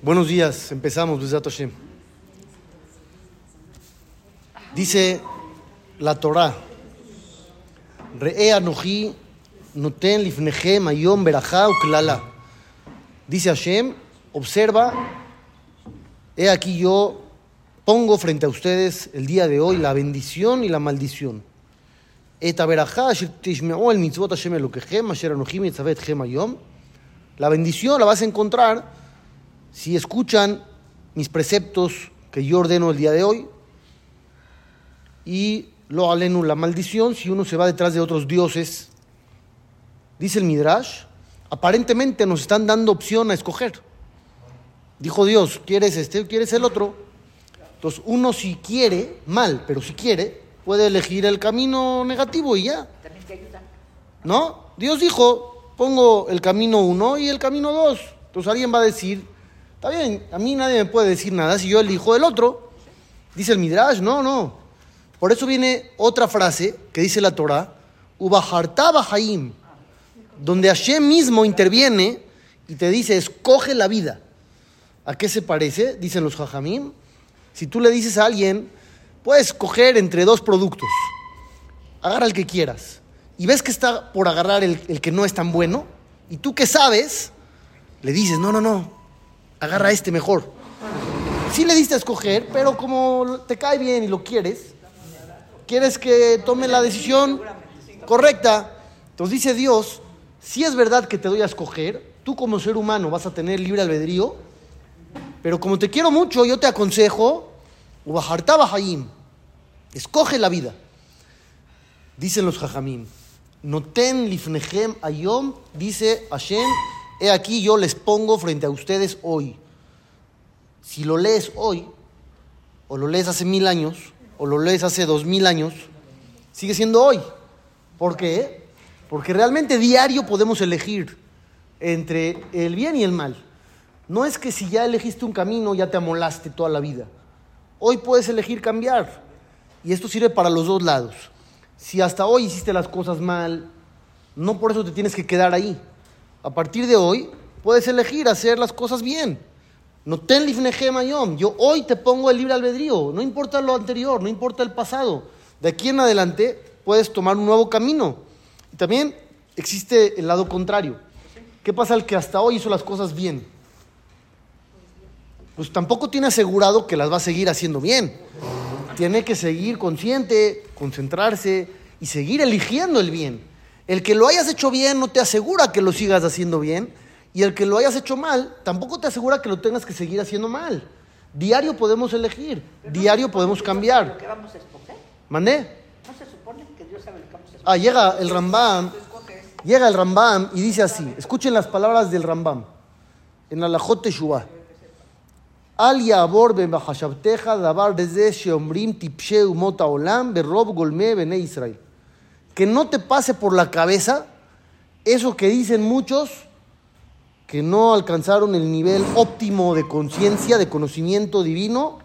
Buenos días, empezamos, Besat Hashem. Dice la Torah, Re'e Anoji noten lifnechem ayom berajá uklala. Dice Hashem, observa, he aquí yo pongo frente a ustedes el día de hoy la bendición y la maldición. Et averajá asher tishme'u el mitzvot Hashem elokechem asher anoji mitzavet ayom. La bendición la vas a encontrar si escuchan mis preceptos que yo ordeno el día de hoy y lo alenu la maldición si uno se va detrás de otros dioses. Dice el Midrash, aparentemente nos están dando opción a escoger. Dijo Dios, ¿quieres este o quieres el otro? Entonces uno si quiere, mal, pero si quiere, puede elegir el camino negativo y ya. También te ayuda. ¿No? Dios dijo, pongo el camino uno y el camino dos. Entonces alguien va a decir, está bien, a mí nadie me puede decir nada si yo elijo el otro. Dice el Midrash, no, no. Por eso viene otra frase que dice la Torah, Ubaharta Bahaim, donde Hashem mismo interviene y te dice, escoge la vida. ¿A qué se parece? Dicen los Jajamim. Si tú le dices a alguien, puedes escoger entre dos productos, agarra el que quieras, y ves que está por agarrar el, el que no es tan bueno, y tú que sabes, le dices, no, no, no, agarra este mejor. Sí le diste a escoger, pero como te cae bien y lo quieres, quieres que tome la decisión correcta. Entonces dice Dios, si es verdad que te doy a escoger, tú como ser humano vas a tener libre albedrío, pero como te quiero mucho, yo te aconsejo, escoge la vida. Dicen los Jajamim, Noten lifnechem ayom, dice Hashem, he aquí yo les pongo frente a ustedes hoy. Si lo lees hoy, o lo lees hace mil años, o lo lees hace dos mil años, sigue siendo hoy. ¿Por qué? Porque realmente diario podemos elegir entre el bien y el mal. No es que si ya elegiste un camino ya te amolaste toda la vida. Hoy puedes elegir cambiar. Y esto sirve para los dos lados. Si hasta hoy hiciste las cosas mal, no por eso te tienes que quedar ahí. A partir de hoy puedes elegir hacer las cosas bien. No ten lifnechem ayom. Yo hoy te pongo el libre albedrío. No importa lo anterior, no importa el pasado. De aquí en adelante puedes tomar un nuevo camino. Y también existe el lado contrario. ¿Qué pasa al que hasta hoy hizo las cosas bien? Pues tampoco tiene asegurado que las va a seguir haciendo bien. Tiene que seguir consciente, concentrarse y seguir eligiendo el bien. El que lo hayas hecho bien no te asegura que lo sigas haciendo bien. Y el que lo hayas hecho mal tampoco te asegura que lo tengas que seguir haciendo mal. Diario podemos elegir, diario podemos Lo cambiar. que vamos a escoger. ¿Mandé? No se supone que Dios sabe lo que vamos a escoger. Ah, llega el Rambam, llega el Rambam y dice así, escuchen las palabras del Rambam, en la Lajot Teshuvah. Al yabor ben bahashabteja davar desde sheomrim tipshe umot haolam berrob golme bene Israel. Que no te pase por la cabeza eso que dicen muchos que no alcanzaron el nivel óptimo de conciencia, de conocimiento divino,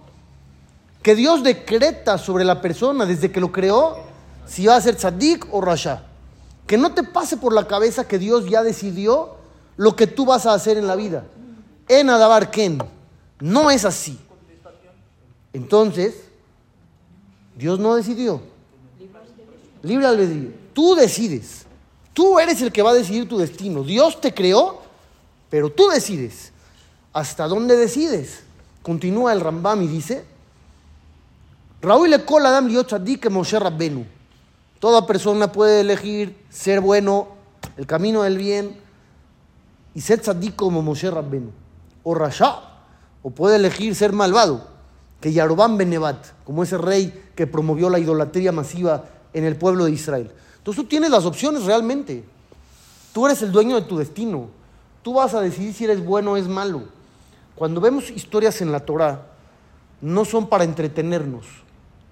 que Dios decreta sobre la persona desde que lo creó si va a ser tzadik o rasha. Que no te pase por la cabeza que Dios ya decidió lo que tú vas a hacer en la vida. En Adabar Ken. No es así. Entonces, Dios no decidió. Libre albedrío. Tú decides. Tú eres el que va a decidir tu destino. Dios te creó, pero tú decides. ¿Hasta dónde decides? Continúa el Rambam y dice, Raúl le cola Adam tzadik Moshe Rabbenu. Toda persona puede elegir ser bueno, el camino del bien, y ser tzadik como Moshe Rabbenu. O Rasha, o puede elegir ser malvado, que Yarobam Benevat, como ese rey que promovió la idolatría masiva en el pueblo de Israel. Entonces tú tienes las opciones realmente. Tú eres el dueño de tu destino. Tú vas a decidir si eres bueno o es malo. Cuando vemos historias en la Torah, no son para entretenernos,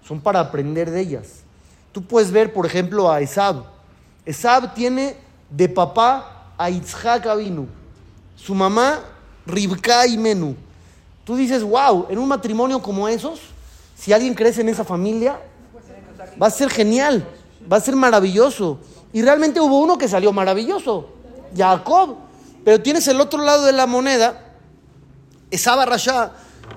son para aprender de ellas. Tú puedes ver, por ejemplo, a Esab. Esab tiene de papá a Yitzhak Avinu, su mamá Ribka y Menú. Tú dices, wow, en un matrimonio como esos, si alguien crece en esa familia, va a ser genial, va a ser maravilloso. Y realmente hubo uno que salió maravilloso, Jacob. Pero tienes el otro lado de la moneda, Esaba Rasha,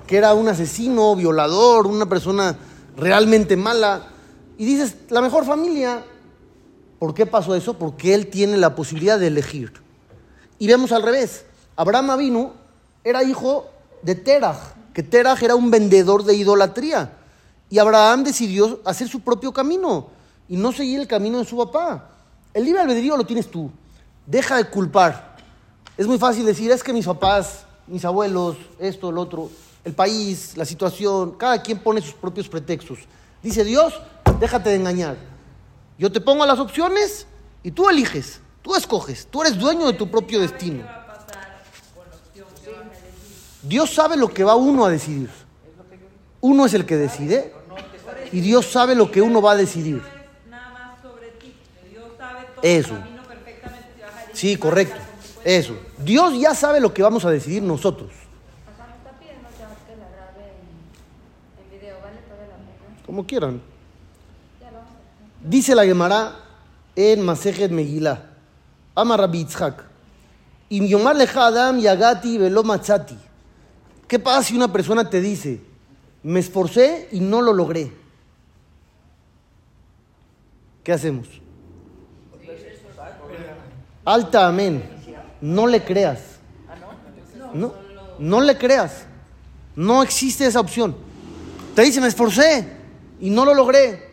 que era un asesino, violador, una persona realmente mala. Y dices, la mejor familia. ¿Por qué pasó eso? Porque él tiene la posibilidad de elegir. Y vemos al revés. Abraham Avinu era hijo de Terach, que Terach era un vendedor de idolatría. Y Abraham decidió hacer su propio camino y no seguir el camino de su papá. El libre albedrío lo tienes tú. Deja de culpar. Es muy fácil decir, es que mis papás, mis abuelos, esto, el otro, el país, la situación, cada quien pone sus propios pretextos. Dice Dios, déjate de engañar. Yo te pongo las opciones y tú eliges, tú escoges, tú eres dueño de tu propio destino. Dios sabe lo que va uno a decidir. Uno es el que decide y Dios sabe lo que uno va a decidir. Eso. Sí, correcto. Eso. Dios ya sabe lo que vamos a decidir nosotros. Como quieran. Dice la Gemara en Masejet Megillah. Ama Rabbi Yitzhak. Im yomar adam yagati velo. ¿Qué pasa si una persona te dice, me esforcé y no lo logré? ¿Qué hacemos? Alta amén. No le creas. No, no le creas. No existe esa opción. Te dice, me esforcé y no lo logré.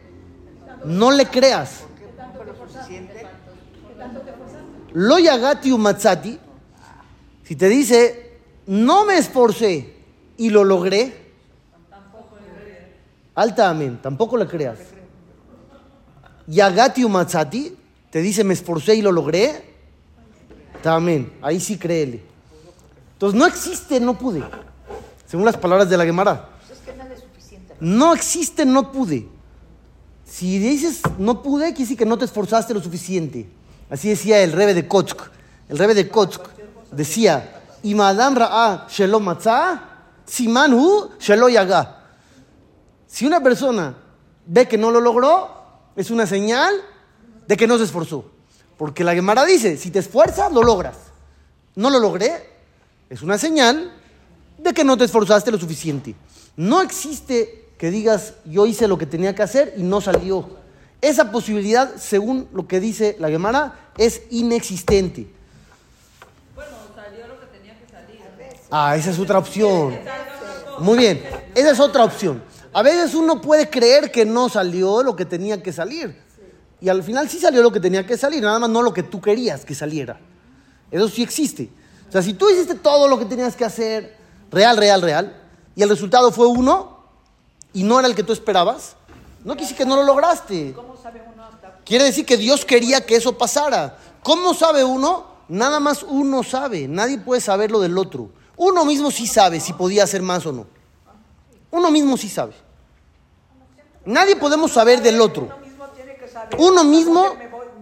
No le creas. Lo yagati umatzati. Si te dice, no me esforcé y lo logré. Alta amén. Tampoco le creas. Yagati umatzati. Te dice, me esforcé y lo logré. Amén. Ahí sí créele. Entonces no existe, no pude. Según las palabras de la Gemara. Pues. No existe, no pude. Si dices no pude, quiere decir que no te esforzaste lo suficiente. Así decía el rebe de Kotzk. El rebe de Kotzk decía, Imadam ra'a shelo matzah, siman hu shelo yaga. Si una persona ve que no lo logró, es una señal de que no se esforzó. Porque la Gemara dice, si te esfuerzas, lo logras. No lo logré, es una señal de que no te esforzaste lo suficiente. No existe que digas, yo hice lo que tenía que hacer y no salió. Esa posibilidad, según lo que dice la Gemara, es inexistente. Bueno, salió lo que tenía que salir. Ah, esa es otra opción. Muy bien, esa es otra opción. A veces uno puede creer que no salió lo que tenía que salir. Y al final sí salió lo que tenía que salir, nada más no lo que tú querías que saliera. Eso sí existe. O sea, si tú hiciste todo lo que tenías que hacer, real, real, real, y el resultado fue uno, y no era el que tú esperabas, no quiere decir que no lo lograste. ¿Cómo sabe uno hasta Quiere decir que Dios quería que eso pasara. ¿Cómo sabe uno? Nada más uno sabe. Nadie puede saber lo del otro. Uno mismo sí sabe si podía hacer más o no. Uno mismo sí sabe. Nadie podemos saber del otro. uno mismo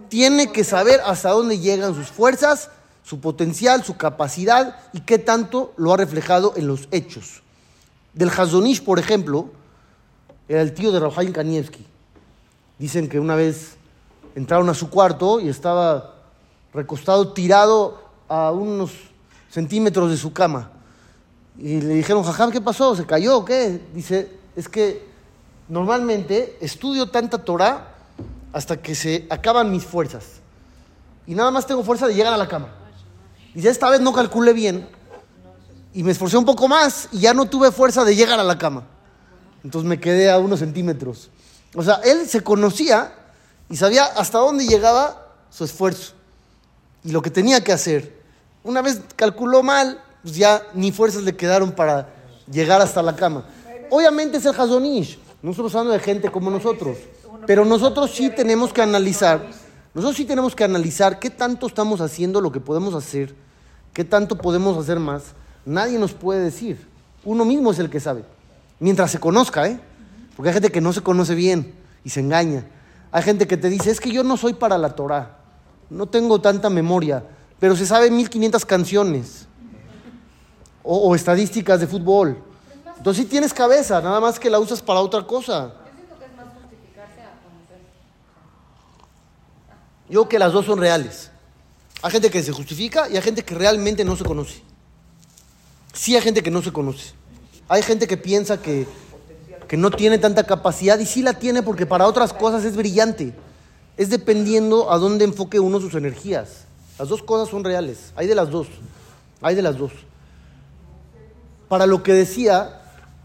tiene que saber? Hasta dónde llegan sus fuerzas, su potencial, su capacidad y qué tanto lo ha reflejado en los hechos. Del Hazonish, por ejemplo, era el tío de Rafael Kanievski. Dicen que una vez entraron a su cuarto y estaba recostado, tirado a unos centímetros de su cama. Y le dijeron, Jajam, ¿qué pasó? ¿Se cayó qué? Dice, es que normalmente estudio tanta Torah hasta que se acaban mis fuerzas. Y nada más tengo fuerza de llegar a la cama. Dice, esta vez no calculé bien y me esforcé un poco más y ya no tuve fuerza de llegar a la cama. Entonces me quedé a unos centímetros. O sea, él se conocía y sabía hasta dónde llegaba su esfuerzo y lo que tenía que hacer. Una vez calculó mal, pues ya ni fuerzas le quedaron para llegar hasta la cama. Obviamente es el Hazonish. No estamos hablando de gente como nosotros. Pero nosotros sí tenemos que analizar. Nosotros sí tenemos que analizar qué tanto estamos haciendo lo que podemos hacer, qué tanto podemos hacer más. Nadie nos puede decir. Uno mismo es el que sabe. Mientras se conozca, ¿eh? Porque hay gente que no se conoce bien y se engaña. Hay gente que te dice, es que yo no soy para la Torah. No tengo tanta memoria, pero se sabe 1500 canciones o, o estadísticas de fútbol. Entonces sí tienes cabeza, nada más que la usas para otra cosa. Yo siento que es más justificarse a conocer. Yo creo que las dos son reales. Hay gente que se justifica y hay gente que realmente no se conoce. Sí hay gente que no se conoce. Hay gente que piensa que, que no tiene tanta capacidad y sí la tiene porque para otras cosas es brillante. Es dependiendo a dónde enfoque uno sus energías. Las dos cosas son reales. Hay de las dos. Hay de las dos. Para lo que decía,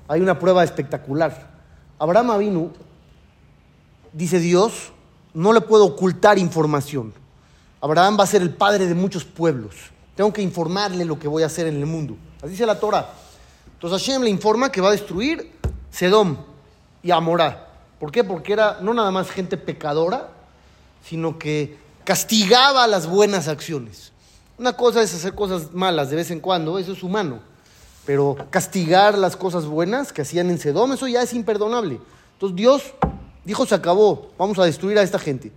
hay una prueba espectacular. Abraham Avinu, dice Dios, no le puedo ocultar información. Abraham va a ser el padre de muchos pueblos. Tengo que informarle lo que voy a hacer en el mundo. Así dice la Torah. Entonces Hashem le informa que va a destruir Sedom y Amorá. ¿Por qué? Porque era no nada más gente pecadora, sino que castigaba las buenas acciones. Una cosa es hacer cosas malas de vez en cuando, eso es humano. Pero castigar las cosas buenas que hacían en Sedom, eso ya es imperdonable. Entonces Dios dijo, se acabó, vamos a destruir a esta gente.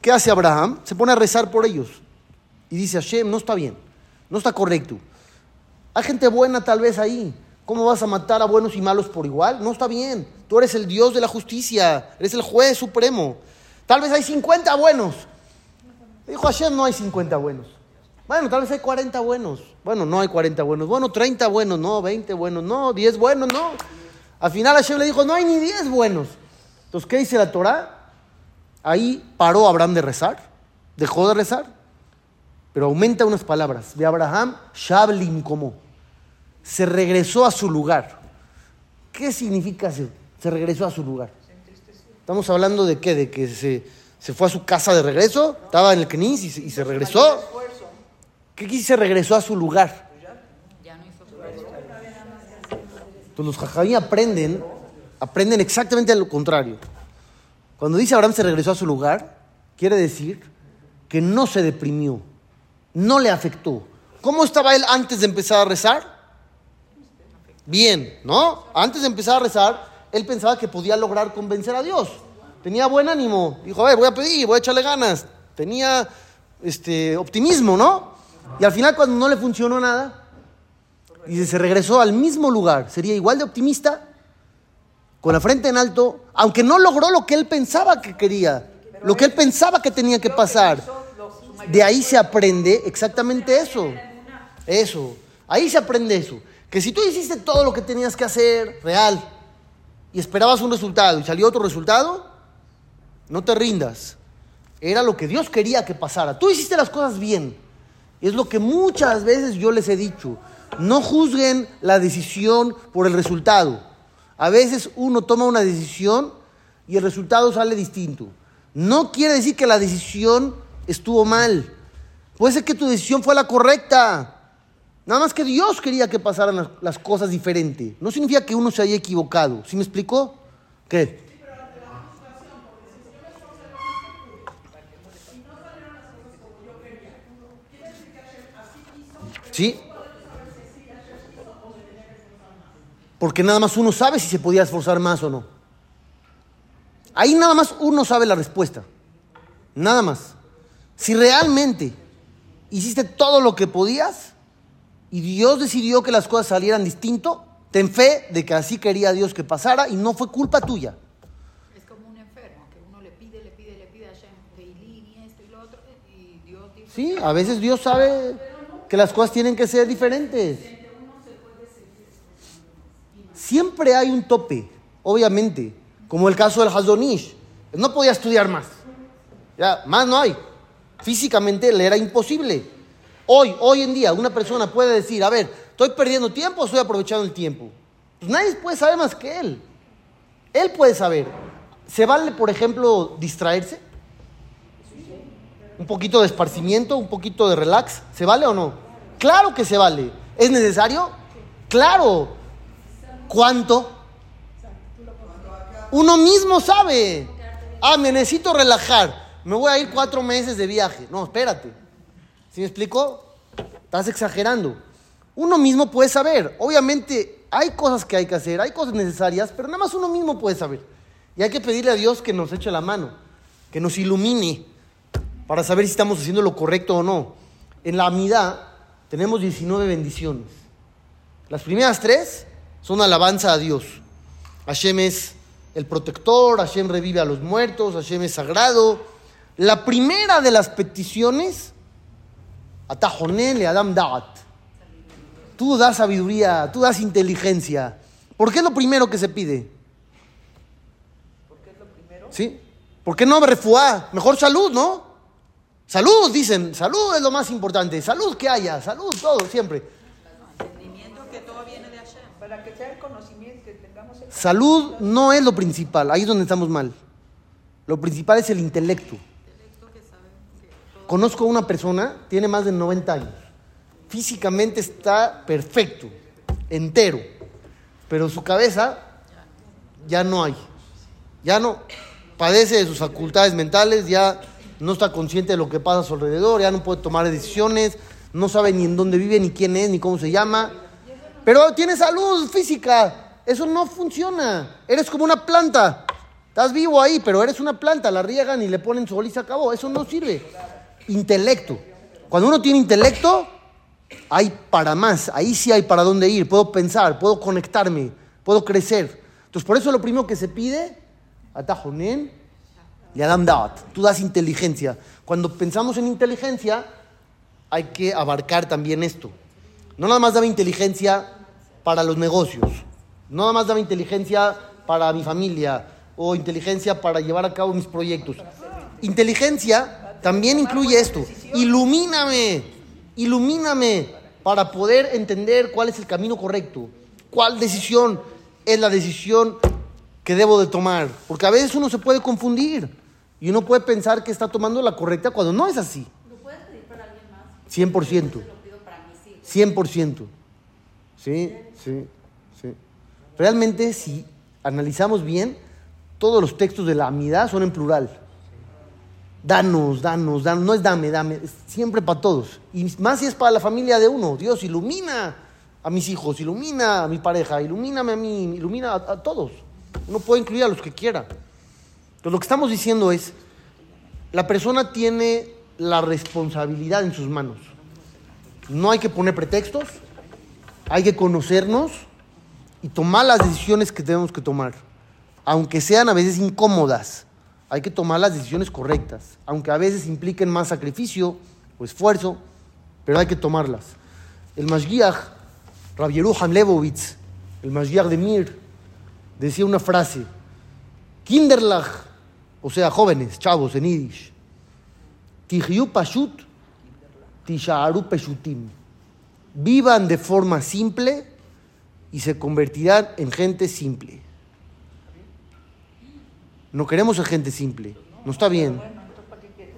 ¿Qué hace Abraham? Se pone a rezar por ellos. Y dice, Hashem, no está bien, no está correcto. Hay gente buena tal vez ahí. ¿Cómo vas a matar a buenos y malos por igual? No está bien. Tú eres el Dios de la justicia, eres el juez supremo. Tal vez hay 50 buenos. Dijo Hashem, no hay 50 buenos. Bueno, tal vez hay 40 buenos. Bueno, no hay 40 buenos. Bueno, 30 buenos, no, 20 buenos, no, 10 buenos, no. Al final Hashem le dijo, no hay ni 10 buenos. Entonces, ¿qué dice la Torah? Ahí paró Abraham de rezar, dejó de rezar, pero aumenta unas palabras. De Abraham, Shablim como. Se regresó a su lugar. ¿Qué significa se, se regresó a su lugar? Estamos hablando de qué? De que se, se fue a su casa de regreso, estaba en el Kenis y, y se regresó. ¿Qué quiere decir se regresó a su lugar? Entonces los jajamí aprenden, aprenden exactamente lo contrario. Cuando dice Abraham se regresó a su lugar, quiere decir que no se deprimió, no le afectó. ¿Cómo estaba él antes de empezar a rezar? Bien, ¿no? Antes de empezar a rezar, él pensaba que podía lograr convencer a Dios. Tenía buen ánimo. Dijo, a ver, voy a pedir, voy a echarle ganas. Tenía este, optimismo, ¿no? Y al final, cuando no le funcionó nada, dice, se regresó al mismo lugar. Sería igual de optimista, con la frente en alto, aunque no logró lo que él pensaba que quería, lo que él pensaba que tenía que pasar. De ahí se aprende exactamente eso. Eso. Ahí se aprende eso. Que si tú hiciste todo lo que tenías que hacer, real, y esperabas un resultado y salió otro resultado, no te rindas. Era lo que Dios quería que pasara. Tú hiciste las cosas bien. Es lo que muchas veces yo les he dicho. No juzguen la decisión por el resultado. A veces uno toma una decisión y el resultado sale distinto. No quiere decir que la decisión estuvo mal. Puede ser que tu decisión fue la correcta. Nada más que Dios quería que pasaran las, cosas diferente. No significa que uno se haya equivocado. ¿Sí me explicó? ¿Qué? ¿Sí? Porque nada más uno sabe si se podía esforzar más o no. Ahí nada más uno sabe la respuesta. Nada más. Si realmente hiciste todo lo que podías y Dios decidió que las cosas salieran distinto, ten fe de que así quería Dios que pasara y no fue culpa tuya. Es como un enfermo, que uno le pide, le pide, le pide a Teilín y esto y lo otro, y Dios dice, Sí, a veces Dios sabe que las cosas tienen que ser diferentes. Siempre hay un tope, obviamente, como el caso del Hazonish. No podía estudiar más. Ya, más no hay. Físicamente le era imposible. Hoy, hoy en día, una persona puede decir, a ver, ¿estoy perdiendo tiempo o estoy aprovechando el tiempo? Pues nadie puede saber más que él. Él puede saber. ¿Se vale, por ejemplo, distraerse? un poquito de esparcimiento, un poquito de relax, ¿se vale o no? Claro que se vale. ¿Es necesario? Claro. ¿Cuánto? Uno mismo sabe. Ah, me necesito relajar. Me voy a ir cuatro meses de viaje. No, espérate. ¿Sí me explico? Estás exagerando. Uno mismo puede saber. Obviamente hay cosas que hay que hacer, hay cosas necesarias, pero nada más uno mismo puede saber. Y hay que pedirle a Dios que nos eche la mano, que nos ilumine para saber si estamos haciendo lo correcto o no. En la amidad tenemos 19 bendiciones. Las primeras tres son alabanza a Dios. Hashem es el protector, Hashem revive a los muertos, Hashem es sagrado. La primera de las peticiones, Atajonel le Adam Da'at. Tú das sabiduría, tú das inteligencia. ¿Por qué es lo primero que se pide? ¿Sí? ¿Por qué no refuá? Mejor salud, ¿no? Salud, dicen. Salud es lo más importante. Salud que haya. Salud, todo, siempre. Salud no es lo principal. Ahí es donde estamos mal. Lo principal es el intelecto. Conozco a una persona, tiene más de 90 años. Físicamente está perfecto, entero. Pero su cabeza ya no hay. Ya no. Padece de sus facultades mentales, ya no está consciente de lo que pasa a su alrededor, ya no puede tomar decisiones, no sabe ni en dónde vive, ni quién es, ni cómo se llama. Pero tiene salud física. Eso no funciona. Eres como una planta. Estás vivo ahí, pero eres una planta. La riegan y le ponen sol y se acabó. Eso no sirve. Intelecto. Cuando uno tiene intelecto, hay para más. Ahí sí hay para dónde ir. Puedo pensar, puedo conectarme, puedo crecer. Entonces, por eso lo primero que se pide, atajonen, y Adam Dat. Tú das inteligencia. Cuando pensamos en inteligencia, hay que abarcar también esto. No nada más dame inteligencia para los negocios. No nada más dame inteligencia para mi familia o inteligencia para llevar a cabo mis proyectos. Inteligencia también incluye esto. Ilumíname, ilumíname para poder entender cuál es el camino correcto. ¿Cuál decisión es la decisión que debo de tomar? Porque a veces uno se puede confundir y uno puede pensar que está tomando la correcta cuando no es así. ¿Lo puedes pedir para alguien más? 100%. Lo pido para mis hijos. 100%. Sí, sí, sí. Realmente, si analizamos bien, todos los textos de la amidad son en plural. Danos, danos, danos. No es dame, dame. Es siempre para todos. Y más si es para la familia de uno. Dios ilumina a mis hijos, ilumina a mi pareja, ilumíname a mí, ilumina a, a todos. Uno puede incluir a los que quiera. Entonces, lo que estamos diciendo es, la persona tiene la responsabilidad en sus manos. No hay que poner pretextos, hay que conocernos y tomar las decisiones que tenemos que tomar. Aunque sean a veces incómodas, hay que tomar las decisiones correctas. Aunque a veces impliquen más sacrificio o esfuerzo, pero hay que tomarlas. El Mashgiach, Rabbi Yeruham Levovitz, el Mashgiach de Mir, decía una frase, Kinderlach, o sea, jóvenes, chavos en Yiddish, Tihyu Pashut, Tishaaru Peshutim. Vivan de forma simple y se convertirán en gente simple. No queremos ser gente simple, no está bien.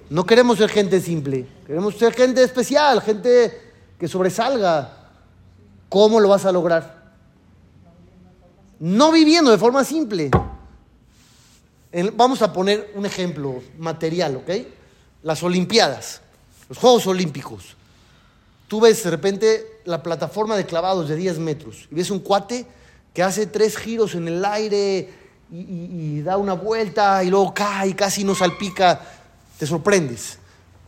No queremos ser gente simple, queremos ser gente especial, gente que sobresalga. ¿Cómo lo vas a lograr? No viviendo de forma simple. En- vamos a poner un ejemplo material, ¿ok? Las Olimpiadas, los Juegos Olímpicos. Tú ves de repente la plataforma de clavados de 10 metros y ves un cuate que hace tres giros en el aire y, y- y da una vuelta y luego cae y casi no salpica. Te sorprendes.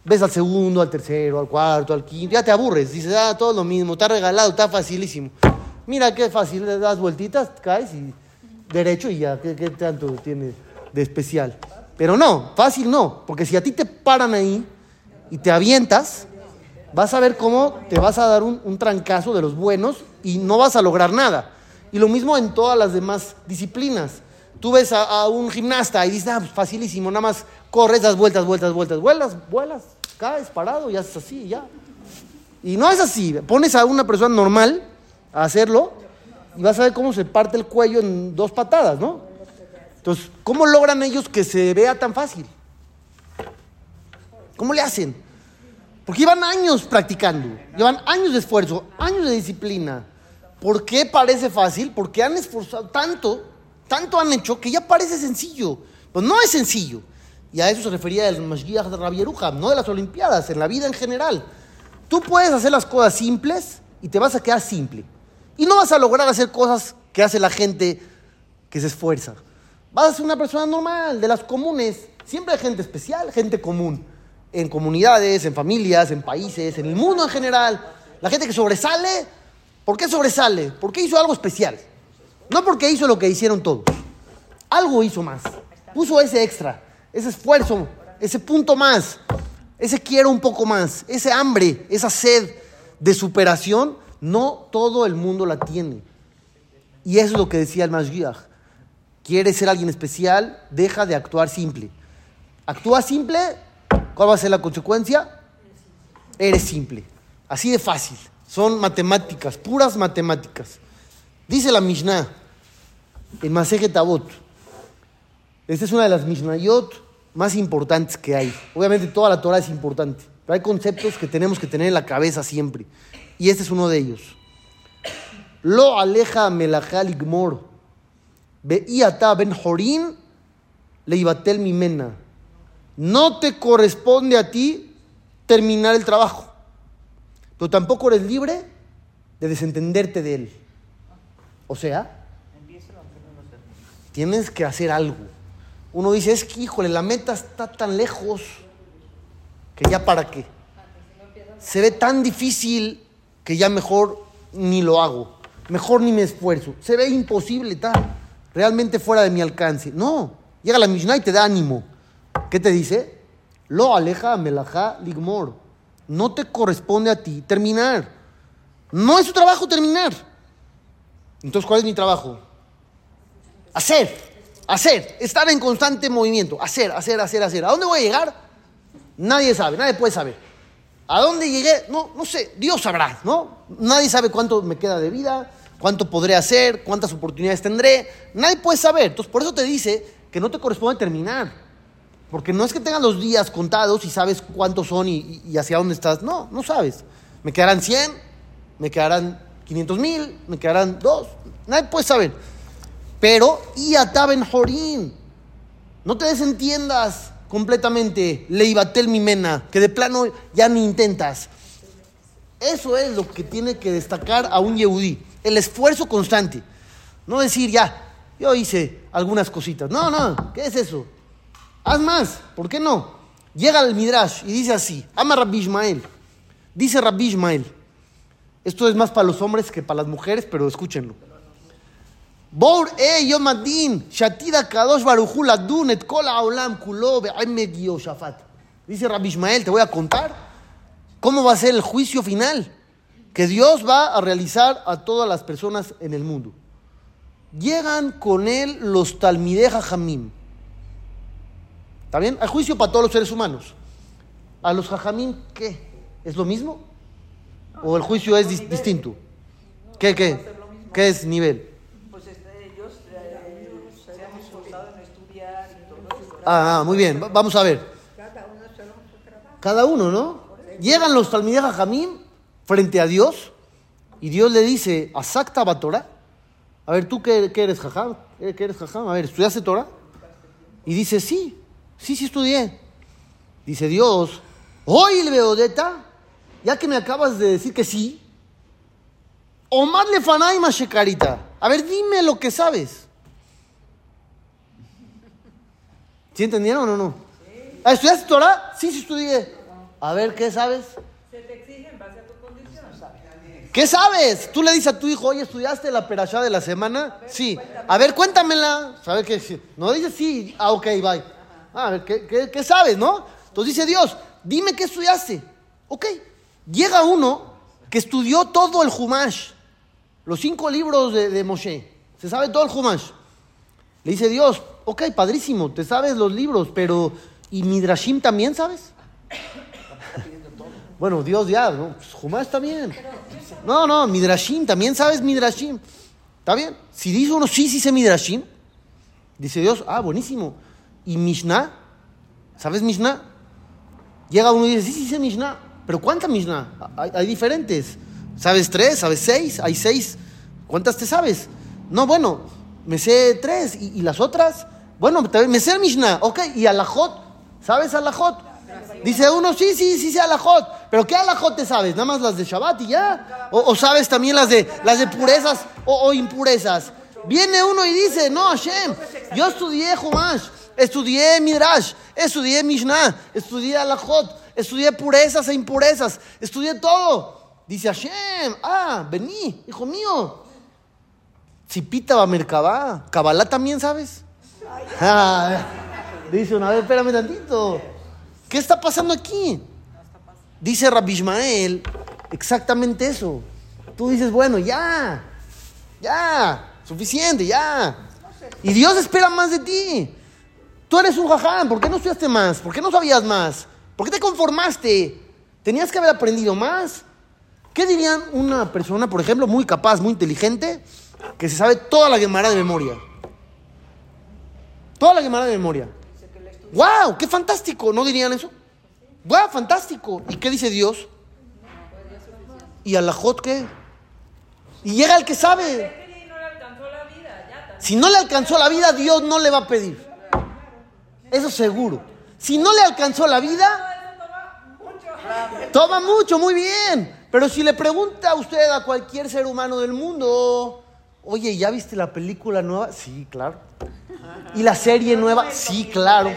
Ves al segundo, al tercero, al cuarto, al quinto, ya te aburres. Dices, ah, todo lo mismo, está regalado, está facilísimo. Mira qué fácil, le das vueltitas, caes y derecho y ya, ¿qué, qué tanto tiene de especial? Pero no, fácil no, porque si a ti te paran ahí y te avientas, vas a ver cómo te vas a dar un, un trancazo de los buenos y no vas a lograr nada. Y lo mismo en todas las demás disciplinas. Tú ves a, un gimnasta y dices, ah, pues facilísimo, nada más corres, das vueltas, vueltas, vueltas, vuelas, vuelas, caes parado y haces así ya. Y no es así. Pones a una persona normal a hacerlo y vas a ver cómo se parte el cuello en dos patadas, ¿no? Entonces, ¿cómo logran ellos que se vea tan fácil? ¿Cómo le hacen? Porque llevan años practicando, llevan años de esfuerzo, años de disciplina. ¿Por qué parece fácil? Porque han esforzado tanto, tanto han hecho que ya parece sencillo. Pues no es sencillo. Y a eso se refería el Mashgiach de Rabbi Yeruham, no de las Olimpiadas, en la vida en general. Tú puedes hacer las cosas simples y te vas a quedar simple. Y no vas a lograr hacer cosas que hace la gente que se esfuerza. Vas a ser una persona normal, de las comunes. Siempre hay gente especial, gente común. En comunidades, en familias, en países, en el mundo en general. La gente que sobresale, ¿por qué sobresale? Porque hizo algo especial. No porque hizo lo que hicieron todos. Algo hizo más. Puso ese extra, ese esfuerzo, ese punto más, ese quiero un poco más, ese hambre, esa sed de superación No todo el mundo la tiene. Y eso es lo que decía el Mashgiach. ¿Quieres ser alguien especial? Deja de actuar simple. Actúa simple, ¿cuál va a ser la consecuencia? Eres simple. Así de fácil. Son matemáticas, puras matemáticas. Dice la Mishnah en Masejet Tabot. Esta es una de las Mishnayot más importantes que hay. Obviamente toda la Torah es importante, pero hay conceptos que tenemos que tener en la cabeza siempre. Y este es uno de ellos. Lo aleja melachal igmor. Ve'iata ben jorin leibatel mimena. No te corresponde a ti terminar el trabajo, pero tampoco eres libre de desentenderte de él. O sea, tienes que hacer algo. Uno dice, es que, híjole, la meta está tan lejos que ya para qué. Se ve tan difícil que ya mejor ni lo hago. Mejor ni me esfuerzo. Se ve imposible, tal. Realmente fuera de mi alcance. No. Llega la Mishnah y te da ánimo. ¿Qué te dice? Lo aleja melajá ligmor. No te corresponde a ti terminar. No es tu trabajo terminar. Entonces, ¿cuál es mi trabajo? Hacer, hacer, estar en constante movimiento, hacer, hacer, hacer, hacer. ¿A dónde voy a llegar? Nadie sabe, nadie puede saber. ¿A dónde llegué? No, no sé, Dios sabrá, ¿no? Nadie sabe cuánto me queda de vida, cuánto podré hacer, cuántas oportunidades tendré. Nadie puede saber. Entonces, por eso te dice que no te corresponde terminar. Porque no es que tengas los días contados y sabes cuántos son y, hacia dónde estás. No, no sabes. Me quedarán 100, me quedarán 500 mil, me quedarán dos. Nadie puede saber. Pero, y ataben jorín. No te desentiendas completamente. Leibatel mimena, que de plano ya ni intentas. Eso es lo que tiene que destacar a un yehudí. El esfuerzo constante. No decir ya, yo hice algunas cositas. No, no, ¿qué es eso? Haz más, ¿por qué no? Llega al Midrash y dice así, ama Rabbi Ismael. Dice Rabbi Ismael. Esto es más para los hombres que para las mujeres, pero escúchenlo. Bor e shatida kadosh baruchu ladun et kol haolam. Dice Rabbi Ismael, te voy a contar cómo va a ser el juicio final que Dios va a realizar a todas las personas en el mundo. Llegan con él los talmideh jajamim. ¿Está bien? Hay juicio para todos los seres humanos. ¿A los jajamim qué? ¿Es lo mismo? ¿O el juicio es dis- distinto? ¿Qué, qué? ¿Qué es nivel? Pues este, ellos eh, se han esforzado en estudiar y todo eso. Ah, ah, muy bien, va- vamos a ver. Cada uno, ¿no? Llegan los Talmideh Jajamim frente a Dios y Dios le dice, ¿Asakta Torah? A ver, ¿tú qué, qué eres, Jajam? ¿Eh, ¿Qué eres, Jajam? A ver, ¿estudiaste Torah? Y dice, sí, sí, sí estudié. Dice Dios, hoy el Beodeta, ya que me acabas de decir que sí, Omar Lefanay Mashekarita. A ver, dime lo que sabes. ¿Sí entendieron o no? ¿Ah, ¿Estudiaste Torah? Sí, sí estudié. A ver, ¿qué sabes? Se te exige en base a tu condición. ¿Qué sabes? Tú le dices a tu hijo, oye, ¿estudiaste la perashá de la semana? Sí. A ver, cuéntamela. ¿Sabes qué? No dices sí. Ah, ok, bye. Ah, a ver, ¿qué, qué, qué sabes, no? Entonces dice Dios, dime qué estudiaste. Ok. Llega uno que estudió todo el Humash, los cinco libros de, de Moshe. Se sabe todo el Humash. Le dice Dios, ok, padrísimo, te sabes los libros, pero ¿y Midrashim también sabes? bueno, Dios ya, ¿no? Pues Humash está bien. No, no, Midrashim, también sabes Midrashim. ¿Está bien? Si dice uno, sí, sí sé Midrashim, dice Dios, ah, buenísimo. ¿Y Mishnah? ¿Sabes Mishnah? Llega uno y dice, sí, sí sé Mishnah. ¿Pero cuántas Mishnah? Hay, diferentes. ¿Sabes tres? ¿Sabes seis? Hay seis. ¿Cuántas te sabes? No, bueno, me sé tres. ¿Y, y las otras? Bueno, me sé Mishnah. Ok, ¿y Alajot? ¿Sabes Alajot? Dice uno, sí, sí, sí sé Alajot. ¿Pero qué Alajot te sabes? ¿Nada más las de Shabbat y ya? ¿O, sabes también las de, las de purezas o, impurezas? Viene uno y dice, no, Hashem, yo estudié Humash, estudié Midrash, estudié Mishnah, estudié Alajot, estudié purezas e impurezas, estudié todo. Dice Hashem, ah, vení, hijo mío. Zipita va Merkabá, Kabbalah también sabes. Ah, dice una vez, espérame tantito. ¿Qué está pasando aquí? Dice Rabbi Ismael exactamente eso. Tú dices, bueno, ya, ya, suficiente, ya. Y Dios espera más de ti. Tú eres un jaján, ¿por qué no estudiaste más? ¿Por qué no sabías más? ¿Por qué te conformaste? Tenías que haber aprendido más. ¿Qué dirían una persona, por ejemplo, muy capaz, muy inteligente, que se sabe toda la Gemara de memoria? Toda la Gemara de memoria. ¡Wow! ¡Qué fantástico! ¿No dirían eso? ¡Wow! ¡Fantástico! ¿Y qué dice Dios? ¿Y a la Jot qué? Y llega el que sabe. Si no le alcanzó la vida, Dios no le va a pedir. Eso seguro. Si no le alcanzó la vida, toma mucho, muy bien. Pero si le pregunta a usted a cualquier ser humano del mundo, oye, ¿ya viste la película nueva? Sí, claro. ¿Y la serie nueva? Sí, claro.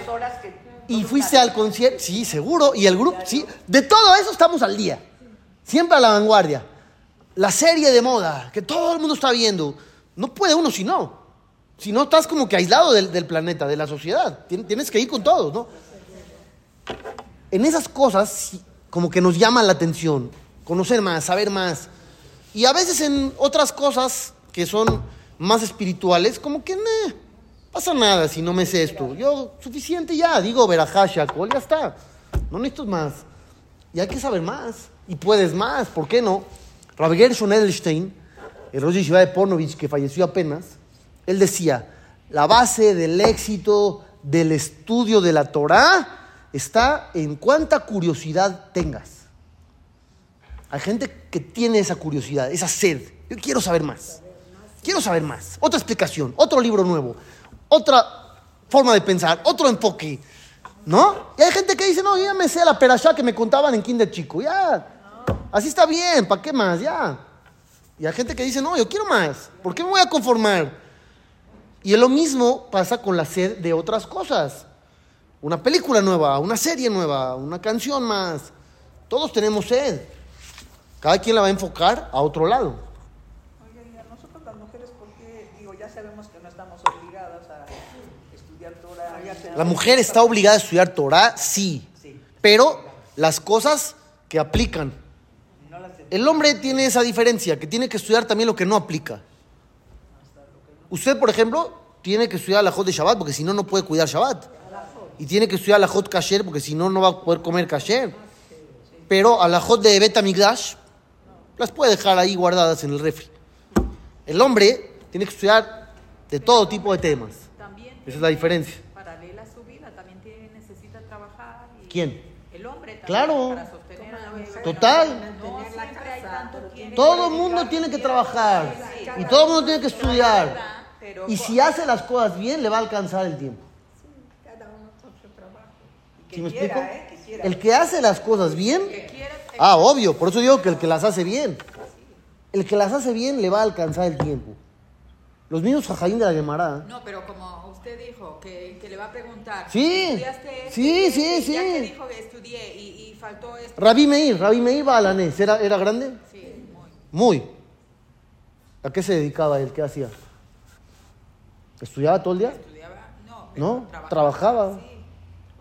¿Y fuiste al concierto? Sí, seguro. ¿Y el grupo? Sí. De todo eso estamos al día. Siempre a la vanguardia. La serie de moda, que todo el mundo está viendo. No puede uno si no. Si no, estás como que aislado del, del planeta, de la sociedad. Tien- Tienes que ir con todos, ¿no? En esas cosas, como que nos llama la atención. Conocer más, saber más. Y a veces en otras cosas que son más espirituales, como que, no pasa nada si no me sé esto. Yo, suficiente ya, digo, verajá, shakol, ya está. No necesito más. Y hay que saber más. Y puedes más, ¿por qué no? Rabbi Gershon Edelstein, el Rosh Yeshiva de Ponovich, que falleció apenas, él decía, la base del éxito del estudio de la Torah está en cuánta curiosidad tengas. Hay gente que tiene esa curiosidad, esa sed. Yo quiero saber más. Quiero saber más. Otra explicación, otro libro nuevo, otra forma de pensar, otro enfoque. ¿No? Y hay gente que dice, no, ya me sé la perashá que me contaban en Kinder Chico. Ya. Así está bien, ¿para qué más? Ya. Y hay gente que dice, no, yo quiero más. ¿Por qué me voy a conformar? Y lo mismo pasa con la sed de otras cosas. Una película nueva, una serie nueva, una canción más. Todos tenemos sed. Cada quien la va a enfocar a otro lado. Oye, y a nosotros las mujeres, ¿por qué? Digo, ya sabemos que no estamos obligadas a estudiar Torah. ya tenemos- La mujer está obligada a estudiar Torah, sí. Pero las cosas que aplican. El hombre tiene esa diferencia, que tiene que estudiar también lo que no aplica. Usted, por ejemplo, tiene que estudiar la Jot de Shabbat, porque si no, no puede cuidar Shabbat. Y tiene que estudiar la Jot Kasher, porque si no, no va a poder comer Kasher. Pero a la Jot de Bet Amigdash, las puede dejar ahí guardadas en el refri. El hombre tiene que estudiar de todo tipo de temas. Esa es la diferencia. paralela a su vida, también tiene, necesita trabajar. y- ¿Quién? El hombre también Claro. para sostener a la mujer. Total. No Todo el mundo tiene que trabajar y todo el mundo tiene que estudiar. Pero Y si hace las cosas bien, le va a alcanzar el tiempo. Que ¿Sí me quiera, explico? ¿eh? Que quiera. El que hace las cosas bien, que ah, obvio, por eso digo que el que las hace bien. El que las hace bien le va a alcanzar el tiempo. Los mismos jajaín de la Gemara. No, pero como usted dijo, que, que le va a preguntar. Sí, ¿estudiaste esto? sí, sí, sí. Ya que dijo que estudié y, y faltó esto. Rabí Meir, Rabí Meir Balanés, ¿era, ¿era grande? Sí, muy. Muy. ¿A qué se dedicaba él? ¿Qué hacía? ¿Estudiaba todo el día? Estudiaba, no. ¿No? Trabajaba. Sí.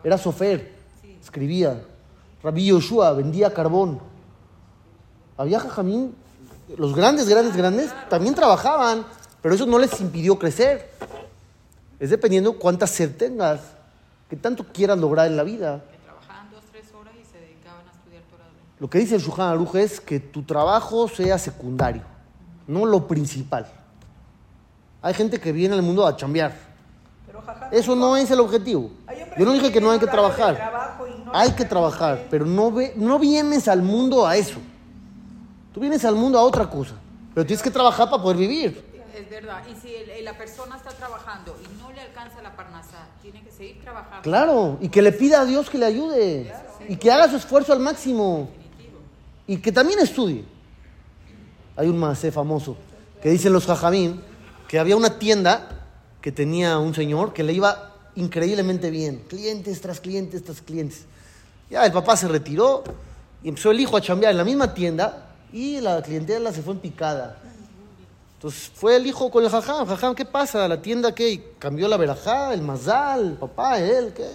Era sofer, Sí. escribía. Rabí Yoshua vendía carbón. Había jajamín, los grandes, grandes, grandes, también trabajaban, pero eso no les impidió crecer. Es dependiendo cuánta sed tengas, qué tanto quieras lograr en la vida. Que trabajaban dos, tres horas y se dedicaban a estudiar Torah. Lo que dice el Shulchan Aruch es que tu trabajo sea secundario, no lo principal. Hay gente que viene al mundo a chambear. Pero jaja, Eso no es el objetivo. Yo no dije que no hay que trabajar. no Hay que trabajar, pero no, ve, no vienes al mundo a eso. Tú vienes al mundo a otra cosa. Pero tienes que trabajar para poder vivir. Es verdad. Y si el- la persona está trabajando y no le alcanza la parnasá, tiene que seguir trabajando. Claro, y que le pida a Dios que le ayude. Y que haga su esfuerzo al máximo. Y que también estudie. Hay un masé famoso que dicen los jajamín que había una tienda que tenía un señor que le iba increíblemente bien. Clientes tras clientes tras clientes. Ya el papá se retiró y empezó el hijo a chambear en la misma tienda y la clientela se fue en picada. Entonces fue el hijo con el jajam. Jajam, ¿qué pasa? ¿La tienda qué? ¿Cambió la verajá, el mazal, papá, él? ¿Qué?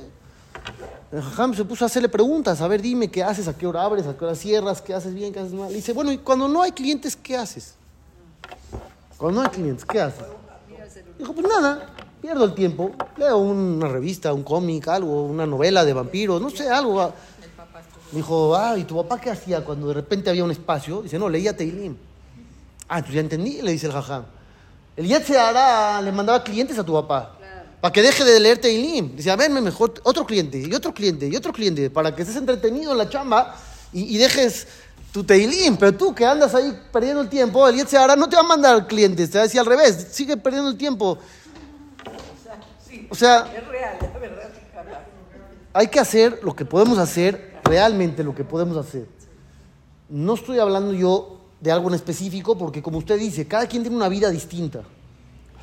El jajam se puso a hacerle preguntas, a ver, dime qué haces, a qué hora abres, a qué hora cierras, qué haces bien, qué haces mal. Dice, bueno, y cuando no hay clientes, ¿qué haces? Cuando no hay clientes, ¿qué haces? Dijo, pues nada, pierdo el tiempo, leo una revista, un cómic, algo, una novela de vampiros, no sé, algo. Dijo, ah, ¿y tu papá qué hacía cuando de repente había un espacio? Dice, no, leía Teilim. Ah, pues ya entendí, le dice el jajam. El Yetze hará, le mandaba clientes a tu papá. Para que deje de leer Teilim. Dice, a verme mejor otro cliente, y otro cliente, y otro cliente, para que estés entretenido en la chamba y, y dejes tu Teilim. Pero tú que andas ahí perdiendo el tiempo, el Yetze hará no te va a mandar clientes, te va a decir al revés, sigue perdiendo el tiempo. Sí, O sea, es real, la verdad. Hay que hacer lo que podemos hacer, realmente lo que podemos hacer. No estoy hablando yo de algo en específico, porque como usted dice, cada quien tiene una vida distinta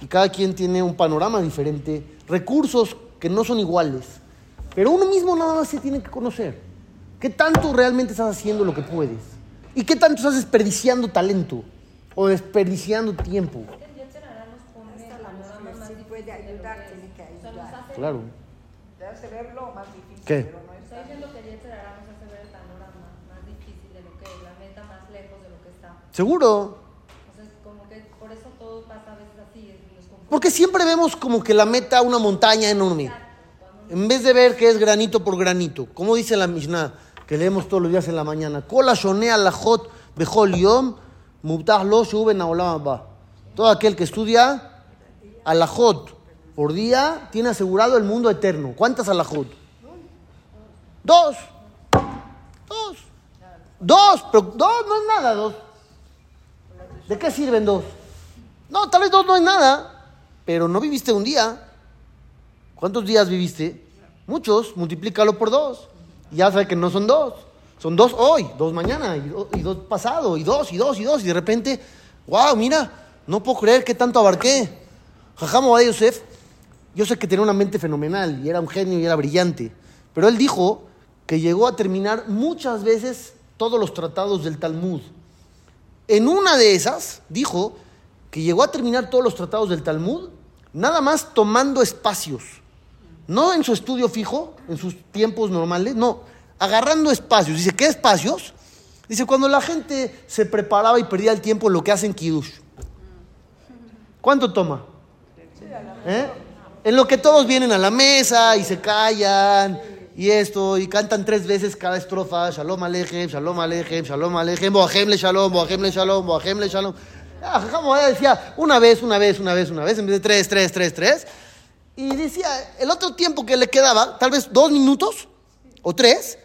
y cada quien tiene un panorama diferente, recursos que no son iguales, pero uno mismo nada más se tiene que conocer. ¿Qué tanto realmente estás haciendo lo que puedes? ¿Y qué tanto estás desperdiciando talento o desperdiciando tiempo? El Seguro. Entonces, como que por eso todo pasa a veces así. Porque siempre vemos como que la meta una montaña enorme. En vez de ver que es granito por granito. Como dice la Mishnah, que leemos todos los días en la mañana. Kola shonea lajot bechol yom, mubtah lo. Todo aquel que estudia alajot por día tiene asegurado el mundo eterno. ¿Cuántas alajot? Dos. Dos. Dos, pero dos no es nada, dos. ¿De qué sirven dos? No, tal vez dos no es nada, pero no viviste un día. ¿Cuántos días viviste? Muchos, multiplícalo por dos. Y ya sabes que no son dos. Son dos hoy, dos mañana, y, do- y dos pasado, y dos, y dos, y dos. Y de repente, wow, mira, no puedo creer que tanto abarqué. Jajam Ovadia Yosef, yo sé que tenía una mente fenomenal, y era un genio, y era brillante. Pero él dijo que llegó a terminar muchas veces todos los tratados del Talmud. En una de esas dijo que llegó a terminar todos los tratados del Talmud nada más tomando espacios. No en su estudio fijo, en sus tiempos normales, no, agarrando espacios. Dice, ¿qué espacios? Dice, cuando la gente se preparaba y perdía el tiempo lo que hacen Kiddush. ¿Cuánto toma? ¿Eh? En lo que todos vienen a la mesa y se callan y esto, y cantan tres veces cada estrofa, Shalom Alejem, Shalom Alejem, Shalom Alejem, Boajem le Shalom, Boajem le Shalom, Boajem le Shalom. Ah, Jajam decía una vez, una vez, una vez, una vez, en vez de tres, tres, tres, tres. Y decía, el otro tiempo que le quedaba, tal vez dos minutos o tres,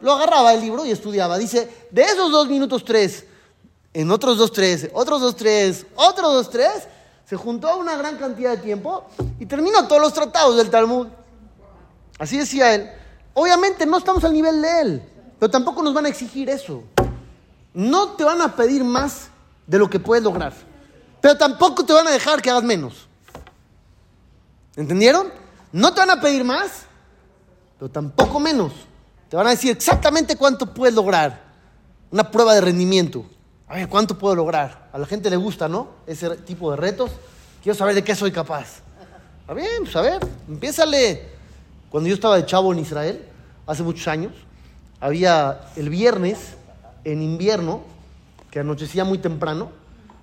lo agarraba el libro y estudiaba. Dice, de esos dos minutos tres, en otros dos tres, otros dos tres, otros dos tres, se juntó una gran cantidad de tiempo y terminó todos los tratados del Talmud. Así decía él. Obviamente no estamos al nivel de él, pero tampoco nos van a exigir eso. No te van a pedir más de lo que puedes lograr, pero tampoco te van a dejar que hagas menos. ¿Entendieron? No te van a pedir más, pero tampoco menos. Te van a decir exactamente cuánto puedes lograr. Una prueba de rendimiento. A ver, ¿cuánto puedo lograr? A la gente le gusta, ¿no? Ese tipo de retos. Quiero saber de qué soy capaz. Está bien, pues a ver, empiézale. Cuando yo estaba de chavo en Israel, hace muchos años, había el viernes, en invierno, que anochecía muy temprano,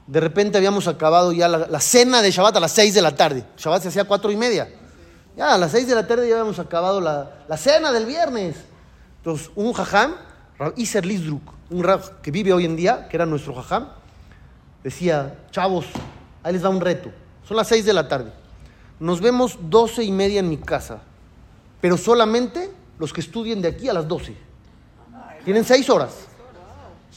de repente habíamos acabado ya la, cena de Shabbat a las 6 de la tarde. Shabbat se hacía a cuatro y media. Ya a las 6 de la tarde ya habíamos acabado la, la cena del viernes. Entonces, un jajam, Iser Lizdruk, un rab que vive hoy en día, que era nuestro jajam, decía, chavos, ahí les da un reto. Son las 6 de la tarde. Nos vemos 12 y media en mi casa, pero solamente los que estudien de aquí a las 12. Tienen 6 horas.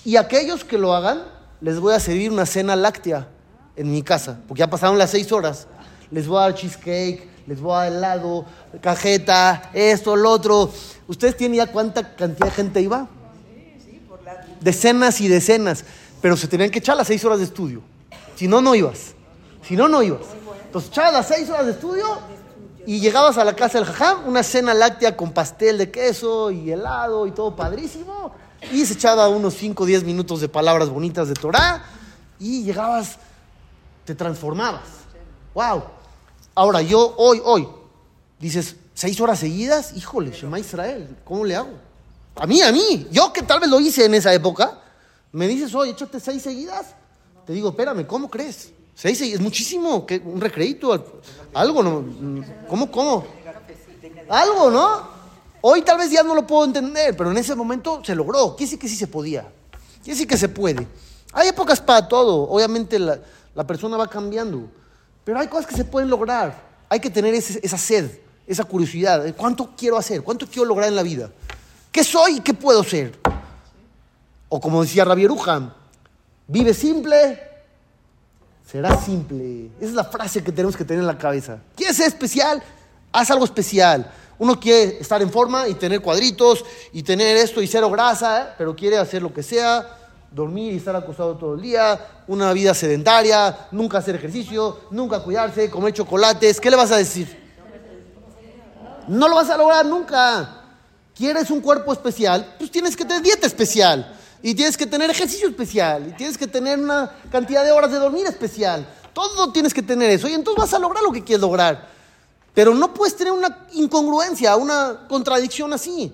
Y aquellos que lo hagan, les voy a servir una cena láctea en mi casa, porque ya pasaron las 6 horas. Les voy a dar cheesecake, les voy a dar helado, cajeta, esto, lo otro. ¿Ustedes tienen ya cuánta cantidad de gente iba? Decenas y decenas. Pero se tenían que echar las 6 horas de estudio. Si no, no ibas. Si no, no ibas. Entonces echabas las 6 horas de estudio y llegabas a la casa del jajam, una cena láctea con pastel de queso y helado y todo padrísimo. Y se echaba unos 5 o 10 minutos de palabras bonitas de Torah y llegabas, te transformabas. ¡Wow! Ahora, yo hoy, hoy, dices, seis horas seguidas, híjole, Shema Israel, ¿cómo le hago? A mí, a mí, yo que tal vez lo hice en esa época, me dices, oye, échate seis seguidas. Te digo, espérame, ¿cómo crees? Seis seguidas, es muchísimo, un recreito, al- algo, ¿no? ¿Cómo, cómo? Algo, ¿no? Hoy tal vez ya no lo puedo entender, pero en ese momento se logró. Quiere decir que sí se podía. Quiere decir que se puede. Hay épocas para todo. Obviamente la, la persona va cambiando. Pero hay cosas que se pueden lograr. Hay que tener ese- esa sed, esa curiosidad. de ¿Cuánto quiero hacer? ¿Cuánto quiero lograr en la vida? ¿Qué soy y qué puedo ser? O como decía Rabbi Yeruham, vive simple, será simple. Esa es la frase que tenemos que tener en la cabeza. ¿Quieres ser especial? Haz algo especial. Uno quiere estar en forma y tener cuadritos y tener esto y cero grasa, ¿eh? pero quiere hacer lo que sea, dormir y estar acostado todo el día, una vida sedentaria, nunca hacer ejercicio, nunca cuidarse, comer chocolates. ¿Qué le vas a decir? No lo vas a lograr nunca. ¿Quieres un cuerpo especial? Pues tienes que tener dieta especial. Y tienes que tener ejercicio especial. Y tienes que tener una cantidad de horas de dormir especial. Todo tienes que tener eso. Y entonces vas a lograr lo que quieres lograr. Pero no puedes tener una incongruencia, una contradicción así.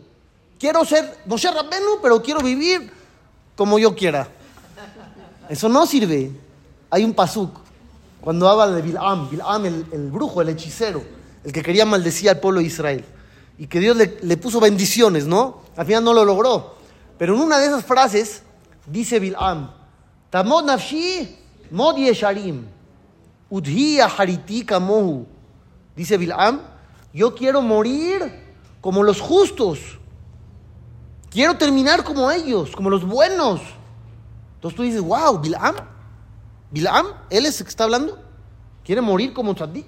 Quiero ser Moshe Rabbenu, pero quiero vivir como yo quiera. Eso no sirve. Hay un pasuk cuando habla de Bilam, Bilam el, el brujo, el hechicero, el que quería maldecir al pueblo de Israel. Y que Dios le, le puso bendiciones, ¿no? Al final no lo logró. Pero en una de esas frases dice Bilam, Tamod nafshi mod yesharim, udhi hariti kamohu. Dice Bilam, yo quiero morir como los justos. Quiero terminar como ellos, como los buenos. Entonces tú dices, wow, Bilam, Bilam, él es el que está hablando. Quiere morir como Tzadik.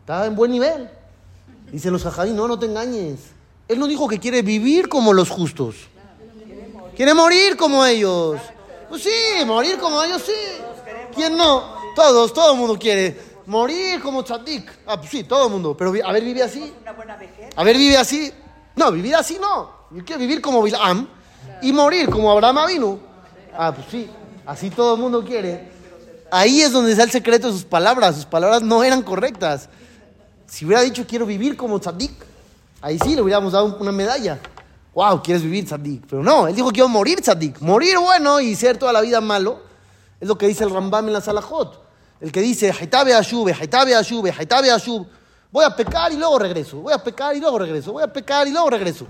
Está en buen nivel. Dicen los jajadí, no, no te engañes. Él no dijo que quiere vivir como los justos. Quiere morir como ellos. Pues sí, morir como ellos, sí. ¿Quién no? Todos, todo el mundo quiere. Morir como Tzadik. Ah, pues sí, todo el mundo. Pero a ver, vive así. Una buena vejez. A ver, vive así. No, vivir así no. Yo quiero vivir como Bilam y morir como Abraham vino. Ah, pues sí, así todo el mundo quiere. Ahí es donde está el secreto de sus palabras. Sus palabras no eran correctas. Si hubiera dicho quiero vivir como Tzadik, ahí sí le hubiéramos dado una medalla. Wow, quieres vivir Tzadik. Pero no, él dijo quiero morir Tzadik. Morir bueno y ser toda la vida malo. Es lo que dice el Rambam en la Salahot. El que dice, Haitabe Ashube, Haitabe Ashube, Haitabe Ashub. Voy a pecar y luego regreso. Voy a pecar y luego regreso. Voy a pecar y luego regreso.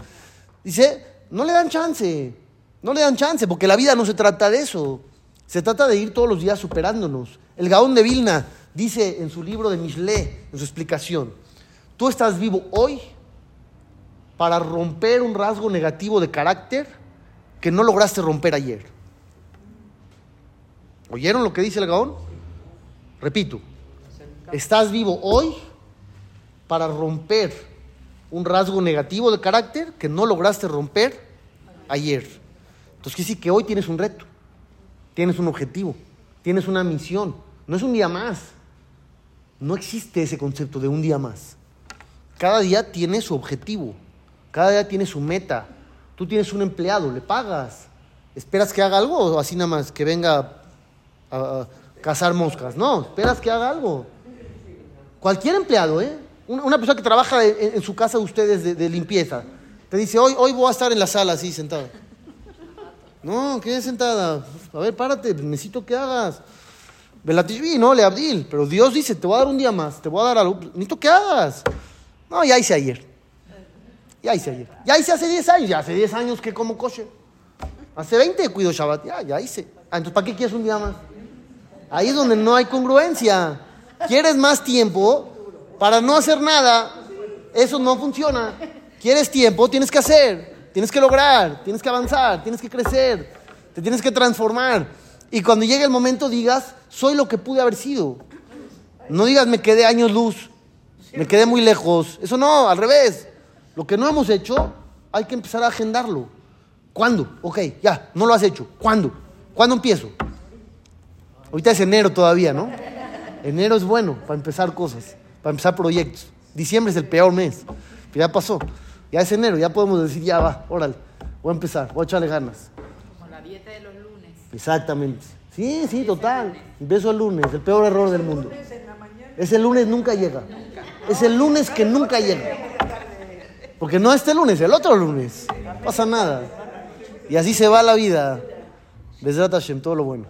Dice, no le dan chance. No le dan chance porque la vida no se trata de eso. Se trata de ir todos los días superándonos. El Gaón de Vilna dice en su libro de Mishle, en su explicación, tú estás vivo hoy para romper un rasgo negativo de carácter que no lograste romper ayer. ¿Oyeron lo que dice el Gaón? Repito, estás vivo hoy para romper un rasgo negativo de carácter que no lograste romper ayer. Entonces quiere decir que hoy tienes un reto, tienes un objetivo, tienes una misión. No es un día más. No existe ese concepto de un día más. Cada día tiene su objetivo, cada día tiene su meta. Tú tienes un empleado, le pagas. ¿Esperas que haga algo o así nada más que venga a, cazar moscas? No, esperas que haga algo. Cualquier empleado, ¿eh? Una, persona que trabaja en, su casa de ustedes de, limpieza, te dice, hoy, hoy voy a estar en la sala así sentada. No, quédate sentada. A ver, párate, necesito que hagas. Belatishvi, no, le Abdil. Pero Dios dice, te voy a dar un día más, te voy a dar algo. Necesito que hagas. No, ya hice ayer. Ya hice ayer. Ya hice hace 10 años. Ya hace 10 años que como kosher. Hace 20 cuido Shabbat. Ya, ya hice. Ah, entonces, ¿para qué quieres un día más? Ahí es donde no hay congruencia. Quieres más tiempo para no hacer nada. Eso no funciona. Quieres tiempo, tienes que hacer. Tienes que lograr. Tienes que avanzar. Tienes que crecer. Te tienes que transformar. Y cuando llegue el momento digas, soy lo que pude haber sido. No digas, me quedé años luz. Me quedé muy lejos. Eso no, al revés. Lo que no hemos hecho, hay que empezar a agendarlo. ¿Cuándo? Ok, ya, no lo has hecho. ¿Cuándo? ¿Cuándo empiezo? Ahorita es enero todavía, ¿no? Enero es bueno para empezar cosas, para empezar proyectos. Diciembre es el peor mes. Pero ya pasó. Ya es enero, ya podemos decir, ya va, órale. Voy a empezar, voy a echarle ganas. Como la dieta de los lunes. Exactamente. Sí, sí, total. Empiezo el lunes, el peor error del mundo. Es el lunes nunca llega. Es el lunes que nunca llega. Porque no este lunes, el otro lunes. No pasa nada. Y así se va la vida. Besrat Hashem, todo lo bueno.